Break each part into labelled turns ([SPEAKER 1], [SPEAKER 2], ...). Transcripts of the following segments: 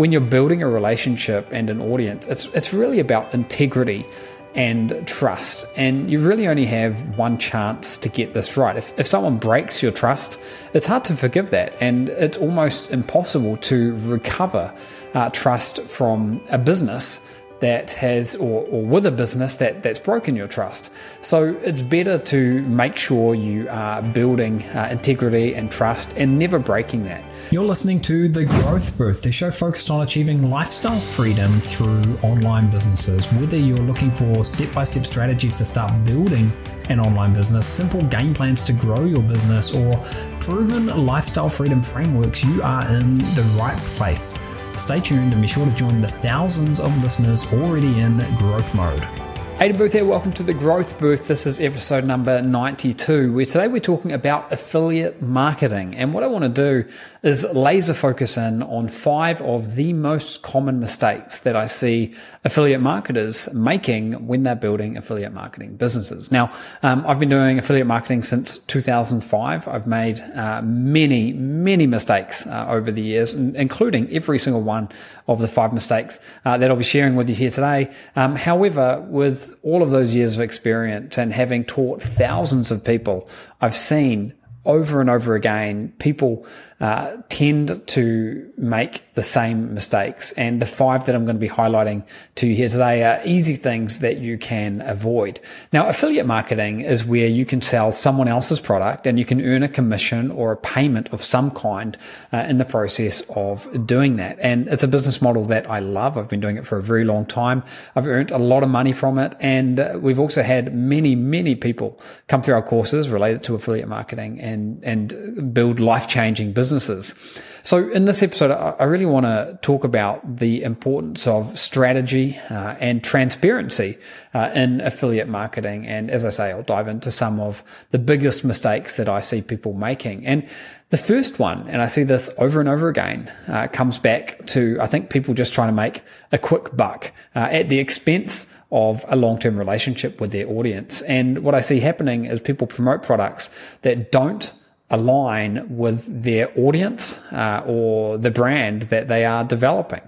[SPEAKER 1] when you're building a relationship and an audience, it's it's really about integrity and trust. And you really only have one chance to get this right. If, if someone breaks your trust, it's hard to forgive that. And it's almost impossible to recover uh, trust from a business that has, or, or with a business that, that's broken your trust. So it's better to make sure you are building uh, integrity and trust and never breaking that.
[SPEAKER 2] You're listening to The Growth Booth, the show focused on achieving lifestyle freedom through online businesses. Whether you're looking for step by step strategies to start building an online business, simple game plans to grow your business, or proven lifestyle freedom frameworks, you are in the right place. Stay tuned and be sure to join the thousands of listeners already in growth mode.
[SPEAKER 1] Aidan Booth here, welcome to the Growth Booth. This is episode number 92, where today we're talking about affiliate marketing. And what I want to do is laser focus in on five of the most common mistakes that I see affiliate marketers making when they're building affiliate marketing businesses. Now, um, I've been doing affiliate marketing since 2005. I've made uh, many, many mistakes uh, over the years, including every single one of the five mistakes uh, that I'll be sharing with you here today. Um, however, with all of those years of experience and having taught thousands of people, I've seen over and over again people uh, tend to make the same mistakes. And the five that I'm going to be highlighting to you here today are easy things that you can avoid. Now, affiliate marketing is where you can sell someone else's product and you can earn a commission or a payment of some kind uh, in the process of doing that. And it's a business model that I love. I've been doing it for a very long time. I've earned a lot of money from it. And uh, we've also had many, many people come through our courses related to affiliate marketing and, and build life changing businesses businesses. So, in this episode, I really want to talk about the importance of strategy uh, and transparency uh, in affiliate marketing. And as I say, I'll dive into some of the biggest mistakes that I see people making. And the first one, and I see this over and over again, uh, comes back to I think people just trying to make a quick buck uh, at the expense of a long term relationship with their audience. And what I see happening is people promote products that don't align with their audience uh, or the brand that they are developing.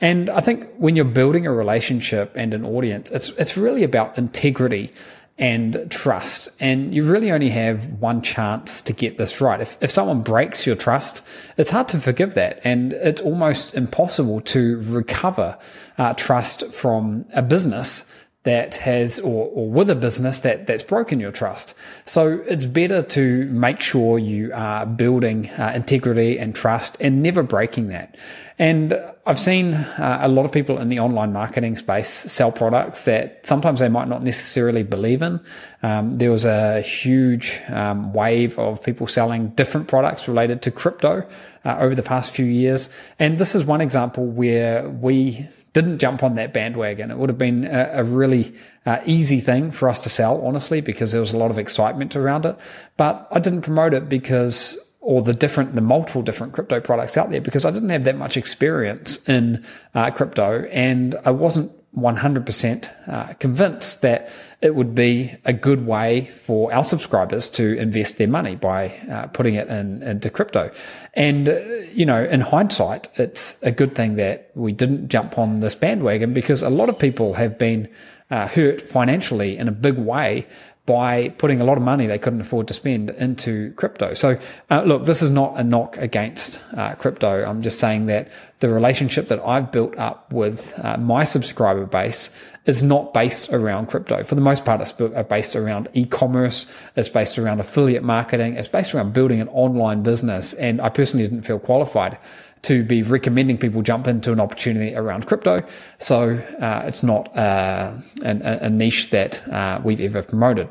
[SPEAKER 1] And I think when you're building a relationship and an audience, it's it's really about integrity and trust. And you really only have one chance to get this right. If, if someone breaks your trust, it's hard to forgive that. And it's almost impossible to recover uh, trust from a business that has or, or with a business that that's broken your trust. So it's better to make sure you are building uh, integrity and trust and never breaking that. And I've seen uh, a lot of people in the online marketing space sell products that sometimes they might not necessarily believe in. Um, there was a huge um, wave of people selling different products related to crypto uh, over the past few years. And this is one example where we didn't jump on that bandwagon. It would have been a, a really uh, easy thing for us to sell, honestly, because there was a lot of excitement around it. But I didn't promote it because or the different, the multiple different crypto products out there because I didn't have that much experience in uh, crypto and I wasn't 100% uh, convinced that it would be a good way for our subscribers to invest their money by uh, putting it in, into crypto. And, uh, you know, in hindsight, it's a good thing that we didn't jump on this bandwagon because a lot of people have been uh, hurt financially in a big way by putting a lot of money they couldn't afford to spend into crypto. So, uh, look, this is not a knock against uh, crypto. I'm just saying that the relationship that I've built up with uh, my subscriber base is not based around crypto. For the most part, it's based around e-commerce. It's based around affiliate marketing. It's based around building an online business. And I personally didn't feel qualified to be recommending people jump into an opportunity around crypto. So uh, it's not uh, an, a niche that uh, we've ever promoted.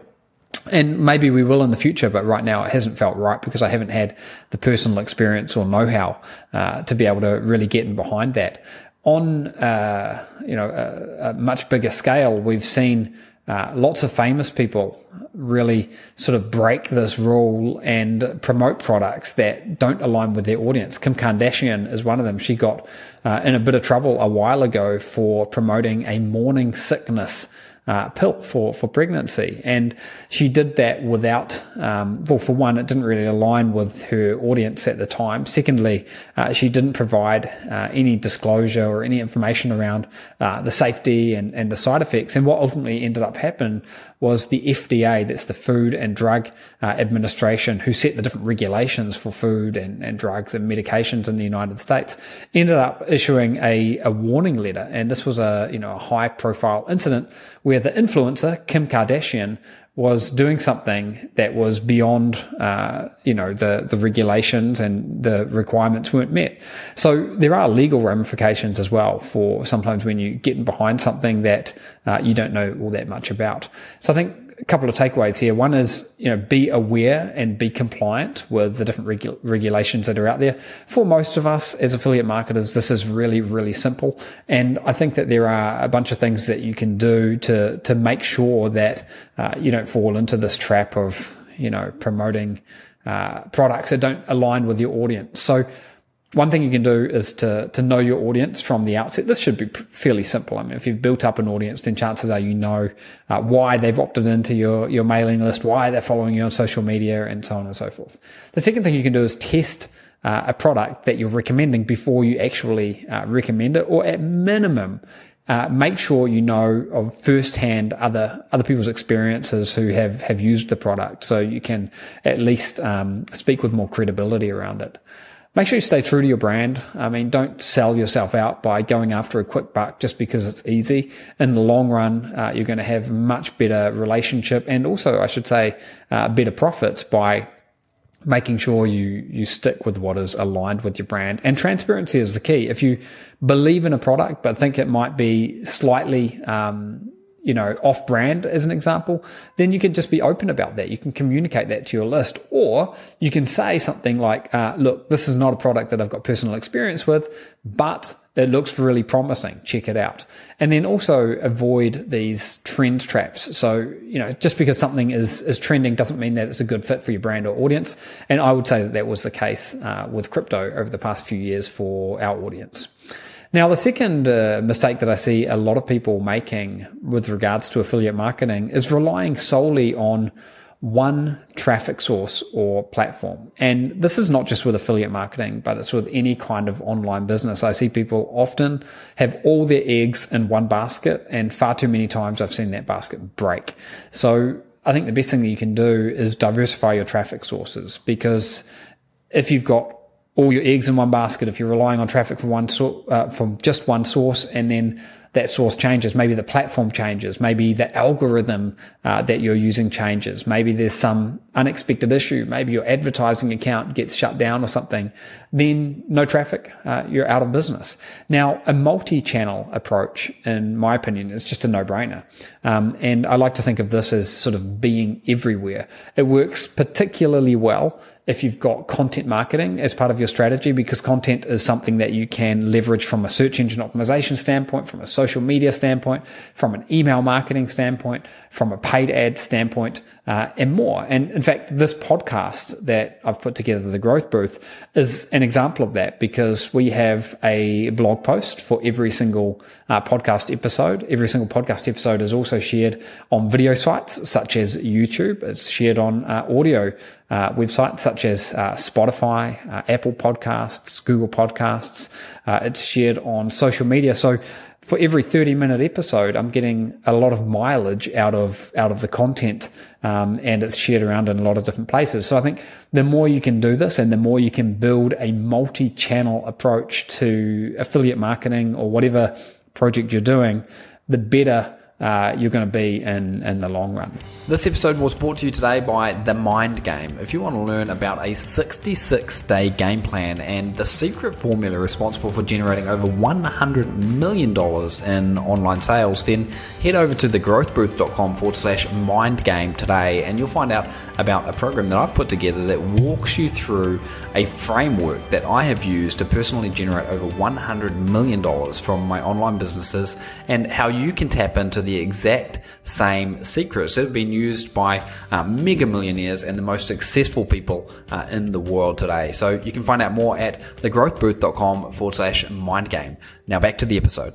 [SPEAKER 1] And maybe we will in the future, but right now it hasn't felt right because I haven't had the personal experience or know-how uh, to be able to really get in behind that. On uh, you know a, a, much bigger scale, we've seen uh, lots of famous people really sort of break this rule and promote products that don't align with their audience. Kim Kardashian is one of them. She got uh, in a bit of trouble a while ago for promoting a morning sickness uh, pill for, for pregnancy. And she did that without, um, well, for one, it didn't really align with her audience at the time. Secondly, uh, she didn't provide uh, any disclosure or any information around uh, the safety and, and the side effects. And what ultimately ended up happening was the FDA, that's the Food and Drug uh, Administration, who set the different regulations for food and, and drugs and medications in the United States, ended up issuing a, a warning letter. And this was a, you know, a high profile incident where the influencer, Kim Kardashian, was doing something that was beyond, uh, you know, the, the regulations and the requirements weren't met. So there are legal ramifications as well for sometimes when you get behind something that uh, you don't know all that much about. So I think a couple of takeaways here. One is, you know, be aware and be compliant with the different regu- regulations that are out there. For most of us as affiliate marketers, this is really, really simple. And I think that there are a bunch of things that you can do to, to make sure that uh, you don't fall into this trap of, you know, promoting uh, products that don't align with your audience. So one thing you can do is to to know your audience from the outset. This should be fairly simple. I mean, if you've built up an audience, then chances are you know uh, why they've opted into your your mailing list, why they're following you on social media, and so on and so forth. The second thing you can do is test uh, a product that you're recommending before you actually uh, recommend it, or at minimum. Uh, make sure you know of firsthand other other people's experiences who have have used the product, so you can at least um, speak with more credibility around it make sure you stay true to your brand. I mean, don't sell yourself out by going after a quick buck just because it's easy. In the long run, uh, you're going to have much better relationship and also, I should say, uh, better profits by making sure you you stick with what is aligned with your brand and transparency is the key if you believe in a product but think it might be slightly um, you know, off brand as an example, then you can just be open about that. You can communicate that to your list, or you can say something like, uh, look, this is not a product that I've got personal experience with, but it looks really promising. Check it out. And then also avoid these trend traps. So, you know, just because something is, is trending doesn't mean that it's a good fit for your brand or audience. And I would say that that was the case uh, with crypto over the past few years for our audience. Now, the second uh, mistake that I see a lot of people making with regards to affiliate marketing is relying solely on one traffic source or platform. And this is not just with affiliate marketing, but it's with any kind of online business. I see people often have all their eggs in one basket, and far too many times I've seen that basket break. So I think the best thing that you can do is diversify your traffic sources because if you've got all your eggs in one basket if you're relying on traffic from one so, uh, from just one source and then that source changes maybe the platform changes maybe the algorithm uh, that you're using changes maybe there's some unexpected issue maybe your advertising account gets shut down or something then no traffic uh, you're out of business. Now a multi-channel approach in my opinion is just a no-brainer. Um, and i like to think of this as sort of being everywhere. It works particularly well if you've got content marketing as part of your strategy, because content is something that you can leverage from a search engine optimization standpoint, from a social media standpoint, from an email marketing standpoint, from a paid ad standpoint, uh, and more. And in fact, this podcast that I've put together, the Growth Booth, is an example of that because we have a blog post for every single uh, podcast episode. Every single podcast episode is also shared on video sites such as YouTube. It's shared on uh, audio uh, websites such as uh, Spotify, uh, Apple Podcasts, Google Podcasts. Uh, it's shared on social media. So for every 30 minute episode, I'm getting a lot of mileage out of, out of the content. Um, and it's shared around in a lot of different places. So I think the more you can do this and the more you can build a multi channel approach to affiliate marketing or whatever project you're doing, the better uh, you're going to be in, in the long run. This episode was brought to you today by The Mind Game. If you want to learn about a 66 day game plan and the secret formula responsible for generating over $100 million in online sales, then head over to thegrowthbooth.com forward slash mind game today and you'll find out about a program that I've put together that walks you through a framework that I have used to personally generate over $100 million from my online businesses and how you can tap into the exact same secrets that have been used by uh, mega millionaires and the most successful people uh, in the world today. So you can find out more at thegrowthbooth.com forward slash mind game. Now back to the episode.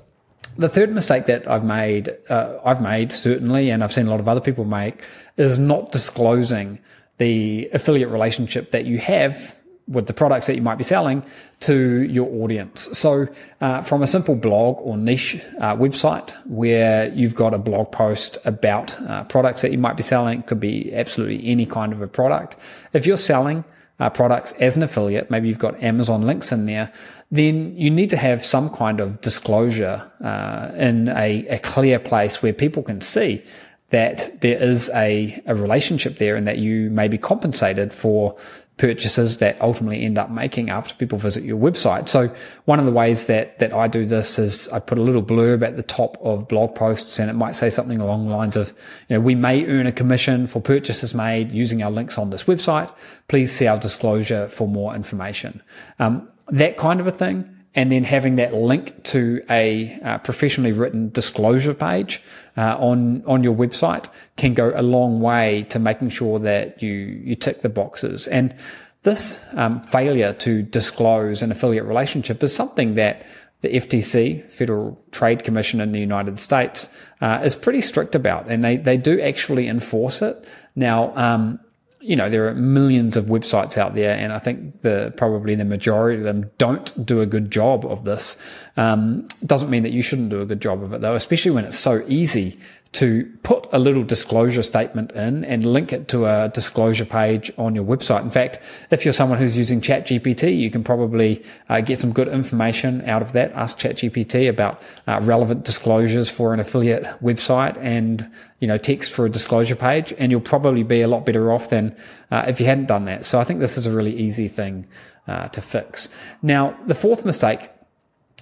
[SPEAKER 1] The third mistake that I've made, uh, I've made certainly, and I've seen a lot of other people make, is not disclosing the affiliate relationship that you have with the products that you might be selling to your audience. So, uh, from a simple blog or niche uh, website where you've got a blog post about uh, products that you might be selling, could be absolutely any kind of a product. If you're selling uh, products as an affiliate, maybe you've got Amazon links in there, then you need to have some kind of disclosure uh, in a, a clear place where people can see that there is a, a relationship there and that you may be compensated for purchases that ultimately end up making after people visit your website. So one of the ways that, that I do this is I put a little blurb at the top of blog posts and it might say something along the lines of, you know, we may earn a commission for purchases made using our links on this website. Please see our disclosure for more information. Um, that kind of a thing and then having that link to a uh, professionally written disclosure page uh, on on your website can go a long way to making sure that you you tick the boxes. And this um, failure to disclose an affiliate relationship is something that the FTC, Federal Trade Commission in the United States, uh, is pretty strict about, and they they do actually enforce it. Now, um, you know, there are millions of websites out there, and I think the probably the majority of them don't do a good job of this. Um, doesn't mean that you shouldn't do a good job of it though, especially when it's so easy to put a little disclosure statement in and link it to a disclosure page on your website. In fact, if you're someone who's using ChatGPT, you can probably uh, get some good information out of that. Ask ChatGPT about uh, relevant disclosures for an affiliate website and you know text for a disclosure page, and you'll probably be a lot better off than uh, if you hadn't done that. So I think this is a really easy thing uh, to fix. Now, the fourth mistake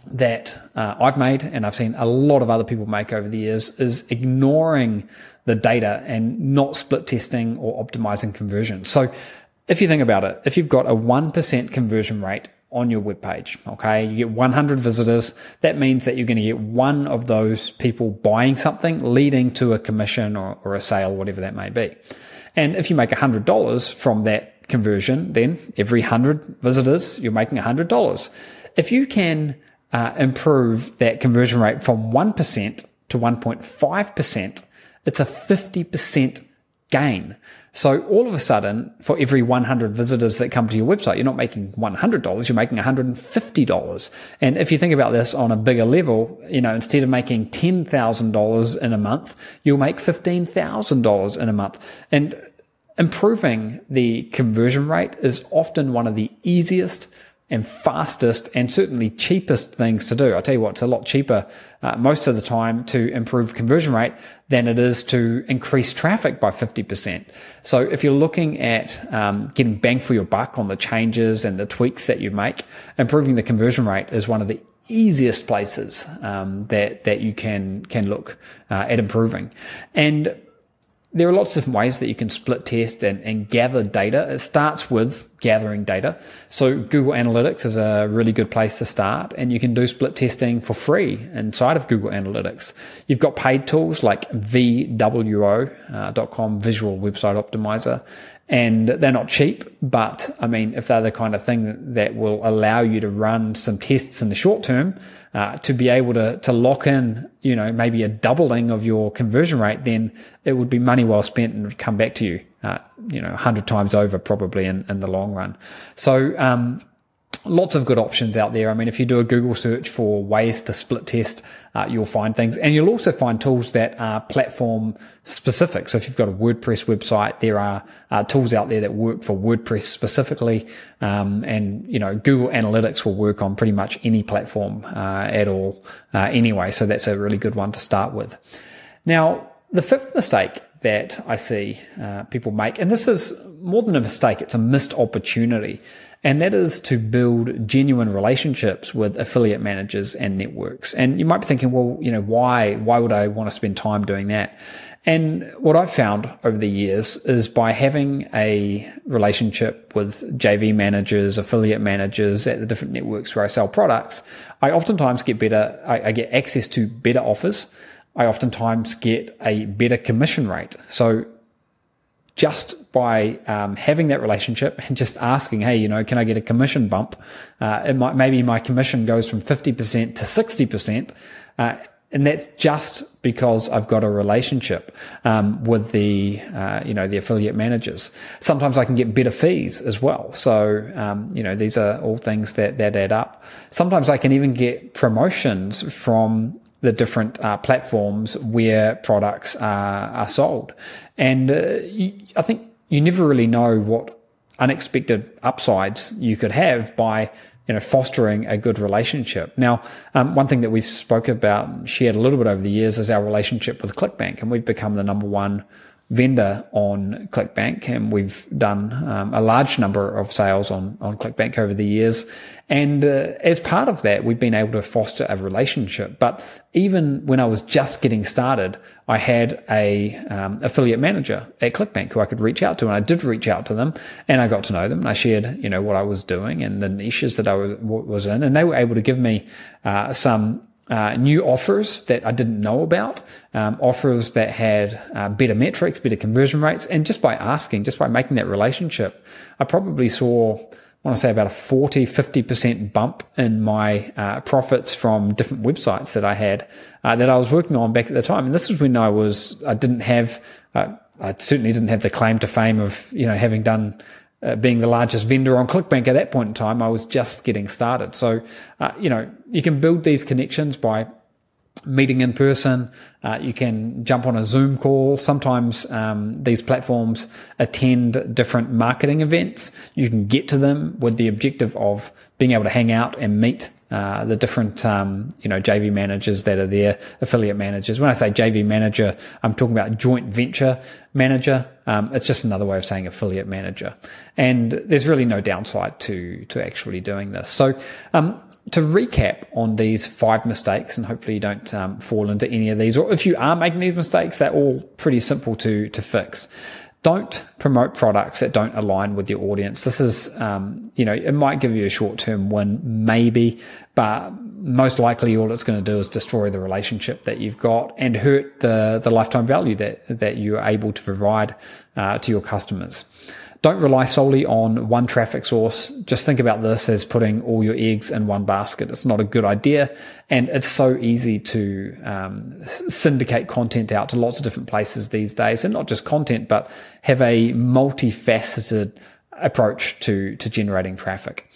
[SPEAKER 1] that uh, I've made and I've seen a lot of other people make over the years is ignoring the data and not split testing or optimizing conversion. So if you think about it, if you've got a 1% conversion rate on your webpage, okay, you get 100 visitors, that means that you're going to get one of those people buying something leading to a commission or, or a sale, whatever that may be. And if you make $100 from that conversion, then every 100 visitors, you're making $100. If you can uh, improve that conversion rate from 1% to 1.5%, it's a 50% gain. So all of a sudden, for every 100 visitors that come to your website, you're not making $100, you're making $150. And if you think about this on a bigger level, you know, instead of making $10,000 in a month, you'll make $15,000 in a month. And improving the conversion rate is often one of the easiest and fastest and certainly cheapest things to do. I tell you what, it's a lot cheaper uh, most of the time to improve conversion rate than it is to increase traffic by 50%. So if you're looking at um, getting bang for your buck on the changes and the tweaks that you make, improving the conversion rate is one of the easiest places um, that that you can can look uh, at improving. And there are lots of ways that you can split test and, and gather data. It starts with gathering data. So Google Analytics is a really good place to start and you can do split testing for free inside of Google Analytics. You've got paid tools like VWO.com, uh, Visual Website Optimizer, and they're not cheap, but I mean, if they're the kind of thing that will allow you to run some tests in the short term, uh, to be able to, to lock in, you know, maybe a doubling of your conversion rate, then it would be money well spent and come back to you, uh, you know, hundred times over probably in, in the long run. So, um, lots of good options out there. I mean, if you do a Google search for ways to split test, uh, you'll find things and you'll also find tools that are platform specific. So if you've got a WordPress website, there are uh, tools out there that work for WordPress specifically. Um, and, you know, Google Analytics will work on pretty much any platform uh, at all uh, anyway. So that's a really good one to start with. Now, the fifth mistake that I see uh, people make, and this is more than a mistake, it's a missed opportunity and that is to build genuine relationships with affiliate managers and networks. And you might be thinking, well, you know, why, why would I want to spend time doing that? And what I've found over the years is by having a relationship with JV managers, affiliate managers at the different networks where I sell products, I oftentimes get better, I, I get access to better offers. I oftentimes get a better commission rate. So just by um, having that relationship and just asking, hey, you know, can I get a commission bump? Uh, it might maybe my commission goes from fifty percent to sixty percent. Uh, and that's just because I've got a relationship um, with the uh, you know the affiliate managers. Sometimes I can get better fees as well. So um, you know these are all things that that add up. Sometimes I can even get promotions from the different uh, platforms where products are, are sold, and uh, you, I think you never really know what unexpected upsides you could have by you know, fostering a good relationship. Now, um, one thing that we've spoke about, shared a little bit over the years, is our relationship with ClickBank, and we've become the number one vendor on ClickBank, and we've done um, a large number of sales on on ClickBank over the years. And uh, as part of that, we've been able to foster a relationship. But even when I was just getting started, I had a um, affiliate manager at ClickBank who I could reach out to, and I did reach out to them, and I got to know them, and I shared you know what I was doing and the niches that I was was in, and they were able to give me uh, some uh, new offers that I didn't know about, um, offers that had uh, better metrics, better conversion rates. And just by asking, just by making that relationship, I probably saw, I want to say about a 40, 50% bump in my uh, profits from different websites that I had uh, that I was working on back at the time. And this is when I was, I didn't have, uh, I certainly didn't have the claim to fame of, you know, having done uh, being the largest vendor on ClickBank at that point in time, I was just getting started. So, uh, you know, you can build these connections by meeting in person. Uh, you can jump on a Zoom call. Sometimes um, these platforms attend different marketing events. You can get to them with the objective of being able to hang out and meet uh, the different um, you know JV managers that are there, affiliate managers. When I say JV manager, I'm talking about joint venture manager. Um, it's just another way of saying affiliate manager, and there's really no downside to to actually doing this. So. Um, to recap on these five mistakes, and hopefully you don't um, fall into any of these, or if you are making these mistakes, they're all pretty simple to to fix don't promote products that don't align with your audience. This is, um, you know, it might give you a short term win, maybe, but most likely all it's going to do is destroy the relationship that you've got and hurt the, the lifetime value that, that you're able to provide uh, to your customers. Don't rely solely on one traffic source. Just think about this as putting all your eggs in one basket. It's not a good idea. And it's so easy to um, syndicate content out to lots of different places these days. And not just content, but have a multifaceted approach to, to generating traffic.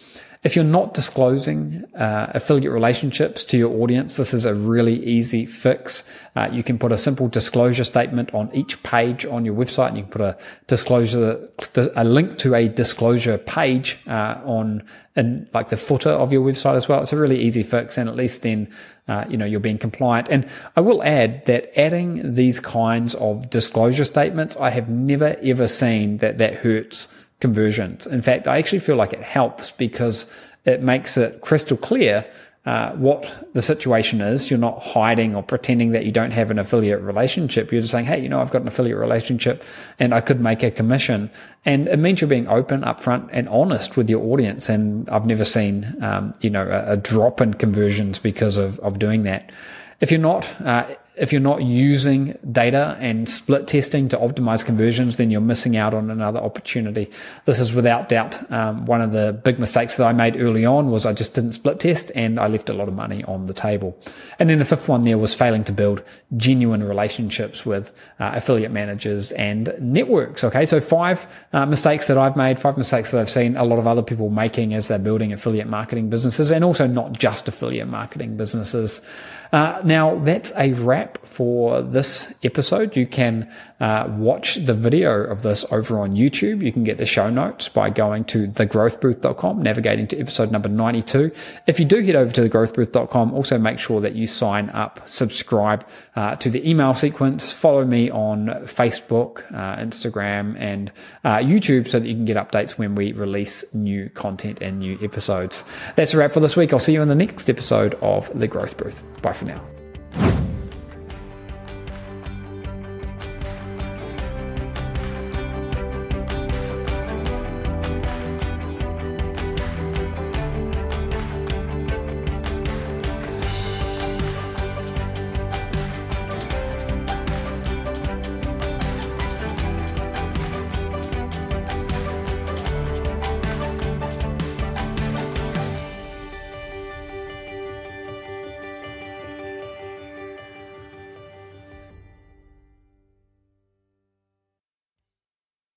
[SPEAKER 1] If you're not disclosing uh, affiliate relationships to your audience, this is a really easy fix. Uh, you can put a simple disclosure statement on each page on your website, and you can put a disclosure, a link to a disclosure page uh, on in like the footer of your website as well. It's a really easy fix, and at least then uh, you know you're being compliant. And I will add that adding these kinds of disclosure statements, I have never ever seen that that hurts conversions. In fact, I actually feel like it helps because it makes it crystal clear uh, what the situation is. You're not hiding or pretending that you don't have an affiliate relationship. You're just saying, hey, you know, I've got an affiliate relationship and I could make a commission. And it means you're being open, upfront, and honest with your audience. And I've never seen, um, you know, a, a, drop in conversions because of, of doing that. If you're not, uh, if you're not using data and split testing to optimize conversions, then you're missing out on another opportunity. This is without doubt um, one of the big mistakes that I made early on was I just didn't split test and I left a lot of money on the table. And then the fifth one there was failing to build genuine relationships with uh, affiliate managers and networks. Okay, so five uh, mistakes that I've made, five mistakes that I've seen a lot of other people making as they're building affiliate marketing businesses, and also not just affiliate marketing businesses. Uh, now that's a wrap for this episode. You can uh, watch the video of this over on YouTube. You can get the show notes by going to thegrowthbooth.com, navigating to episode number 92. If you do head over to thegrowthbooth.com, also make sure that you sign up, subscribe uh, to the email sequence, follow me on Facebook, uh, Instagram, and uh, YouTube so that you can get updates when we release new content and new episodes. That's a wrap for this week. I'll see you in the next episode of The Growth Booth. Bye for now.